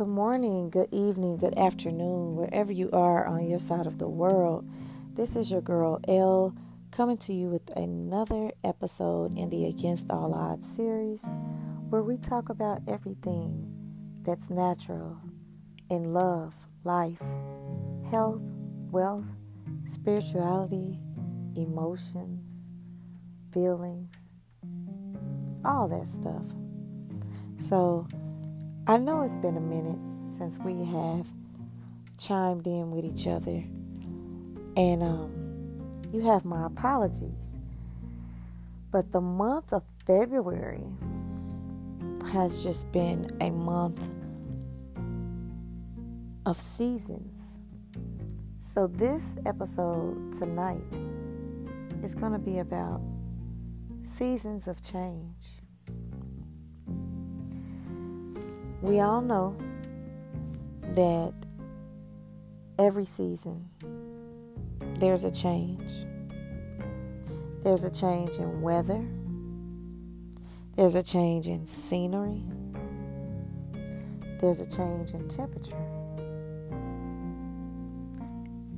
Good morning, good evening, good afternoon, wherever you are on your side of the world. This is your girl L coming to you with another episode in the Against All Odds series where we talk about everything that's natural in love, life, health, wealth, spirituality, emotions, feelings, all that stuff. So, I know it's been a minute since we have chimed in with each other, and um, you have my apologies. But the month of February has just been a month of seasons. So, this episode tonight is going to be about seasons of change. We all know that every season there's a change. There's a change in weather. There's a change in scenery. There's a change in temperature.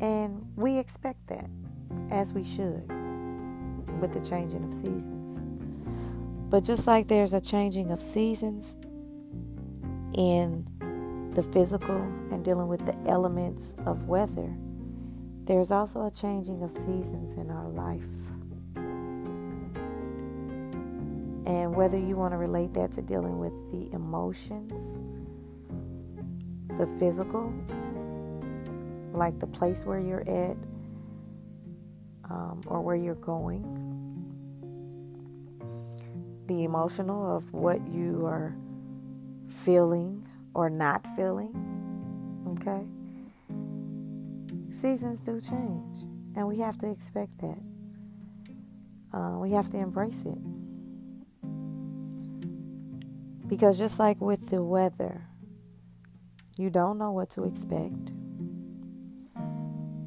And we expect that, as we should, with the changing of seasons. But just like there's a changing of seasons, in the physical and dealing with the elements of weather, there's also a changing of seasons in our life. And whether you want to relate that to dealing with the emotions, the physical, like the place where you're at um, or where you're going, the emotional of what you are feeling or not feeling. Okay? Seasons do change, and we have to expect that. Uh, we have to embrace it. Because just like with the weather, you don't know what to expect.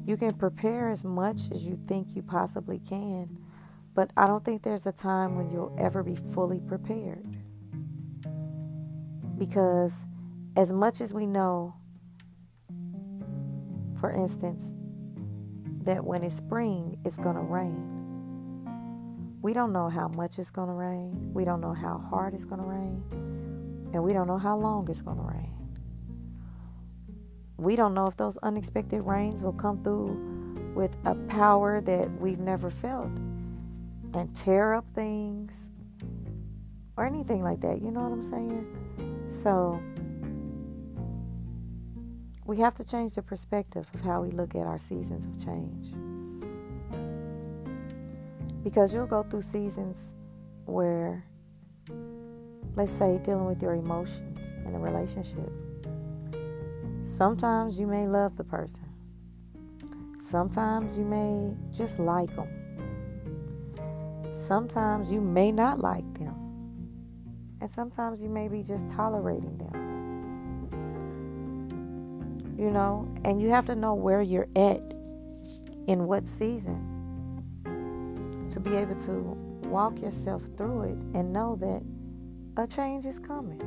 You can prepare as much as you think you possibly can, but I don't think there's a time when you'll ever be fully prepared. Because as much as we know, for instance, that when it's spring, it's going to rain. We don't know how much it's going to rain. We don't know how hard it's going to rain. And we don't know how long it's going to rain. We don't know if those unexpected rains will come through with a power that we've never felt and tear up things or anything like that. You know what I'm saying? So, we have to change the perspective of how we look at our seasons of change. Because you'll go through seasons where, let's say, dealing with your emotions in a relationship. Sometimes you may love the person, sometimes you may just like them, sometimes you may not like them. And sometimes you may be just tolerating them. You know, and you have to know where you're at in what season to be able to walk yourself through it and know that a change is coming.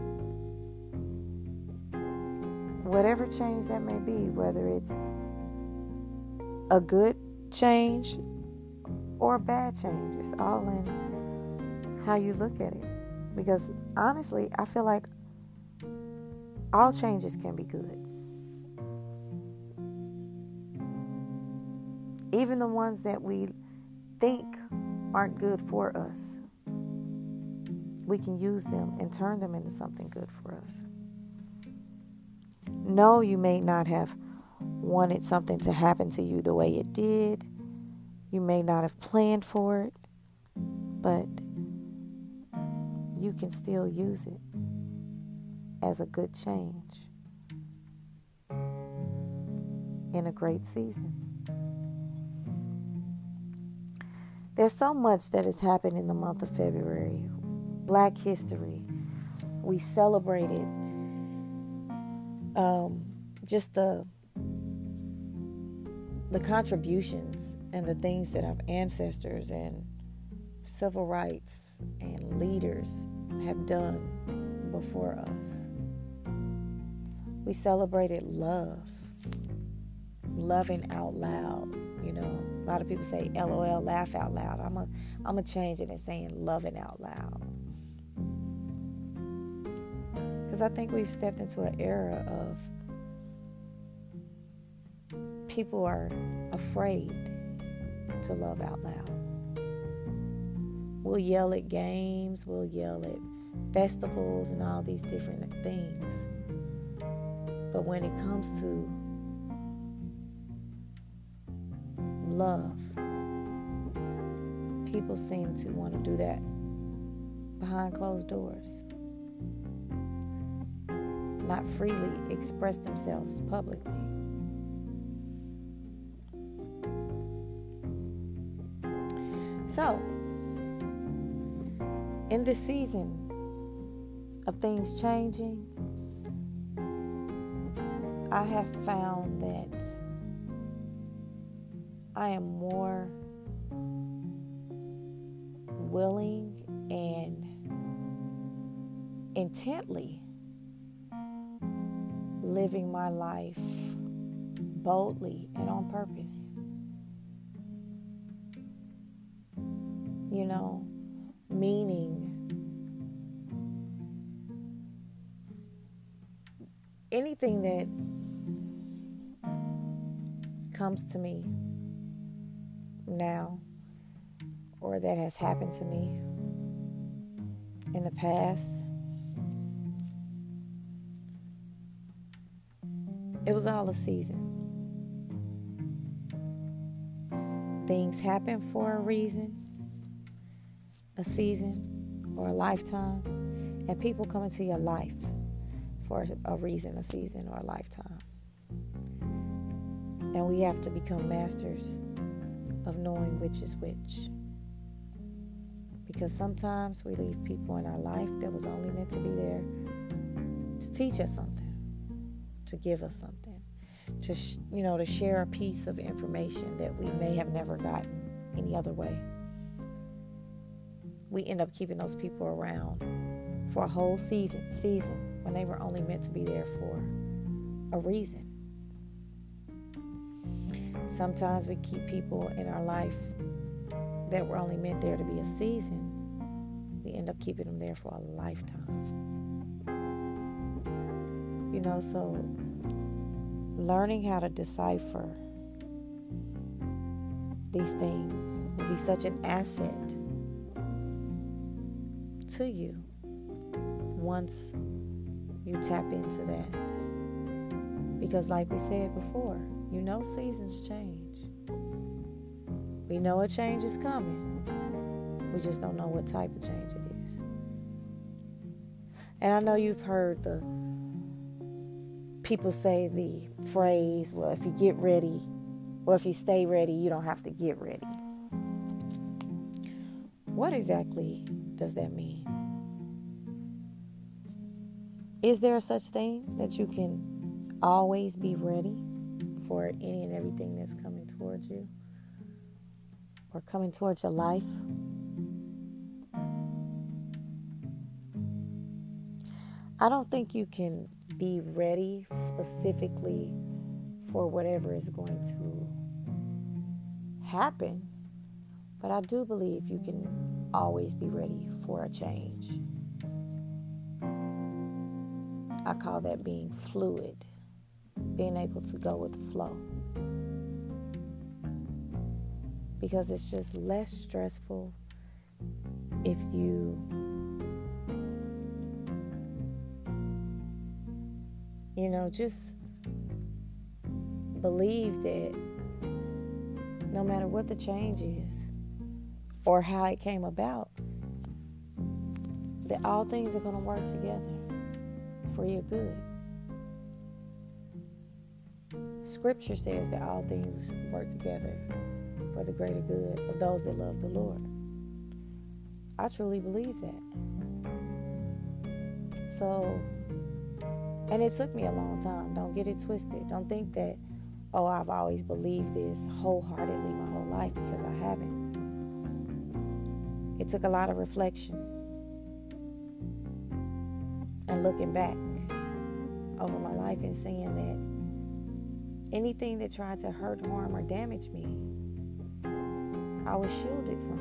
Whatever change that may be, whether it's a good change or a bad change, it's all in how you look at it. Because honestly, I feel like all changes can be good. Even the ones that we think aren't good for us, we can use them and turn them into something good for us. No, you may not have wanted something to happen to you the way it did. You may not have planned for it, but you can still use it as a good change in a great season. There's so much that has happened in the month of February. Black history. We celebrated um, just the the contributions and the things that our ancestors and civil rights and leaders have done before us. We celebrated love, loving out loud. You know, a lot of people say LOL, laugh out loud. I'm a, I'm gonna change it and saying loving out loud. Because I think we've stepped into an era of people are afraid to love out loud. We'll yell at games, we'll yell at festivals and all these different things. But when it comes to love, people seem to want to do that behind closed doors, not freely express themselves publicly. So, in this season of things changing, I have found that I am more willing and intently living my life boldly and on purpose. You know, meaning anything that comes to me now or that has happened to me in the past. It was all a season. Things happen for a reason, a season, or a lifetime, and people come into your life for a reason, a season, or a lifetime. And we have to become masters of knowing which is which. Because sometimes we leave people in our life that was only meant to be there to teach us something, to give us something, to sh- you know, to share a piece of information that we may have never gotten any other way. We end up keeping those people around for a whole season, when they were only meant to be there for a reason. Sometimes we keep people in our life that were only meant there to be a season. We end up keeping them there for a lifetime. You know, so learning how to decipher these things will be such an asset to you once you tap into that. Because, like we said before, you know, seasons change. We know a change is coming. We just don't know what type of change it is. And I know you've heard the people say the phrase, well, if you get ready, or if you stay ready, you don't have to get ready. What exactly does that mean? Is there such thing that you can always be ready? for any and everything that's coming towards you or coming towards your life. I don't think you can be ready specifically for whatever is going to happen, but I do believe you can always be ready for a change. I call that being fluid being able to go with the flow. Because it's just less stressful if you you know just believe that no matter what the change is or how it came about that all things are going to work together for your good Scripture says that all things work together for the greater good of those that love the Lord. I truly believe that. So, and it took me a long time. Don't get it twisted. Don't think that, oh, I've always believed this wholeheartedly my whole life because I haven't. It took a lot of reflection and looking back over my life and seeing that anything that tried to hurt, harm, or damage me, I was shielded from.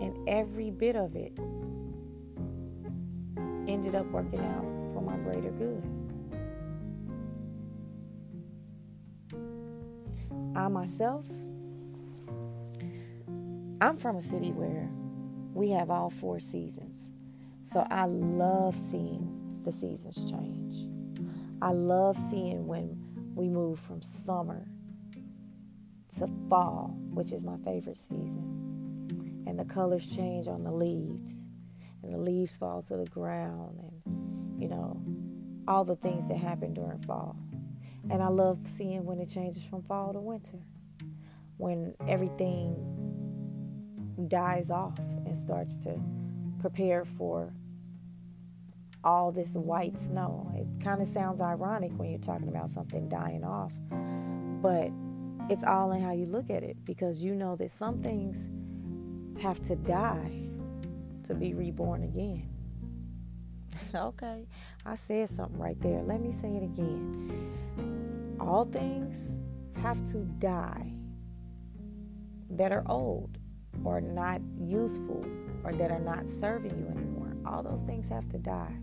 And every bit of it ended up working out for my greater good. I myself, I'm from a city where we have all four seasons. So I love seeing the seasons change. I love seeing when we move from summer to fall, which is my favorite season. And the colors change on the leaves, and the leaves fall to the ground, and you know, all the things that happen during fall. And I love seeing when it changes from fall to winter, when everything dies off and starts to prepare for all this white snow. It kind of sounds ironic when you're talking about something dying off, but it's all in how you look at it because you know that some things have to die to be reborn again. okay, I said something right there. Let me say it again. All things have to die that are old or not useful or that are not serving you anymore. All those things have to die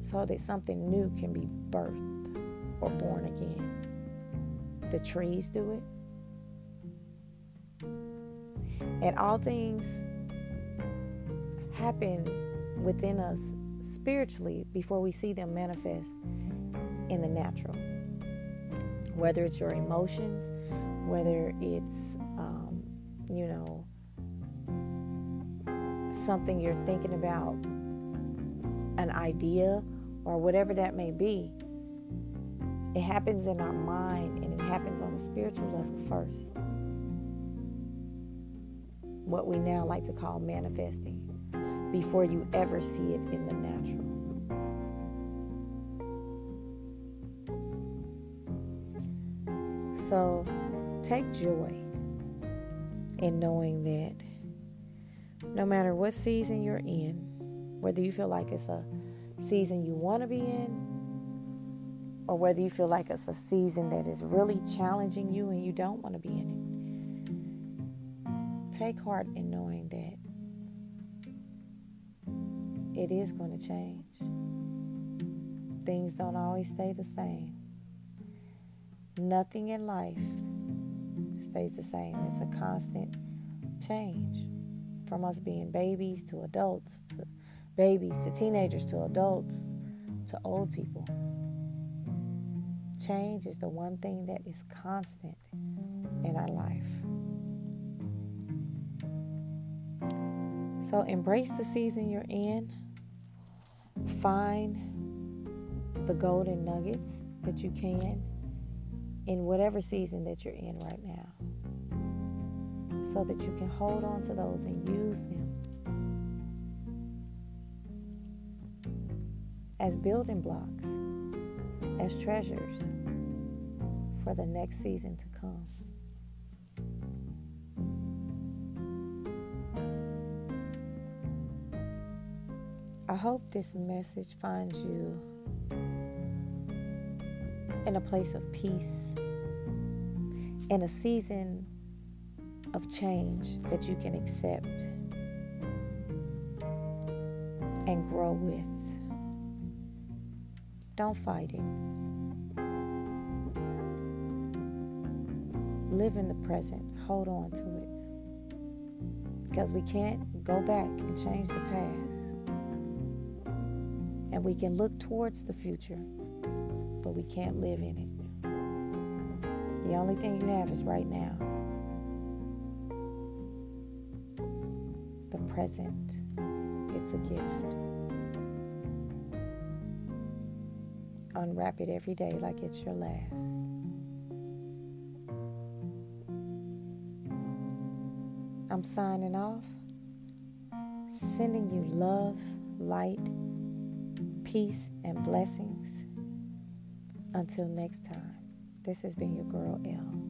so that something new can be birthed or born again. The trees do it. And all things happen within us spiritually before we see them manifest in the natural. Whether it's your emotions, whether it's, you know, something you're thinking about, an idea, or whatever that may be, it happens in our mind and it happens on a spiritual level first. What we now like to call manifesting before you ever see it in the natural. So take joy in knowing that no matter what season you're in, whether you feel like it's a season you want to be in, or whether you feel like it's a season that is really challenging you and you don't want to be in it, take heart in knowing that it is going to change. Things don't always stay the same. Nothing in life stays the same. It's a constant change from us being babies to adults to babies to teenagers to adults to old people. Change is the one thing that is constant in our life. So embrace the season you're in. Find the golden nuggets that you can in whatever season that you're in right now so that you can hold on to those and use them as building blocks, as treasures for the next season to come. I hope this message finds you in a place of peace, in a season of change that you can accept and grow with. Don't fight it. Live in the present. Hold on to it. Because we can't go back and change the past. And we can look towards the future, but we can't live in it. The only thing you have is right now. The present. It's a gift. unwrap it every day like it's your last. I'm signing off, sending you love, light, peace, and blessings. Until next time, this has been your girl L.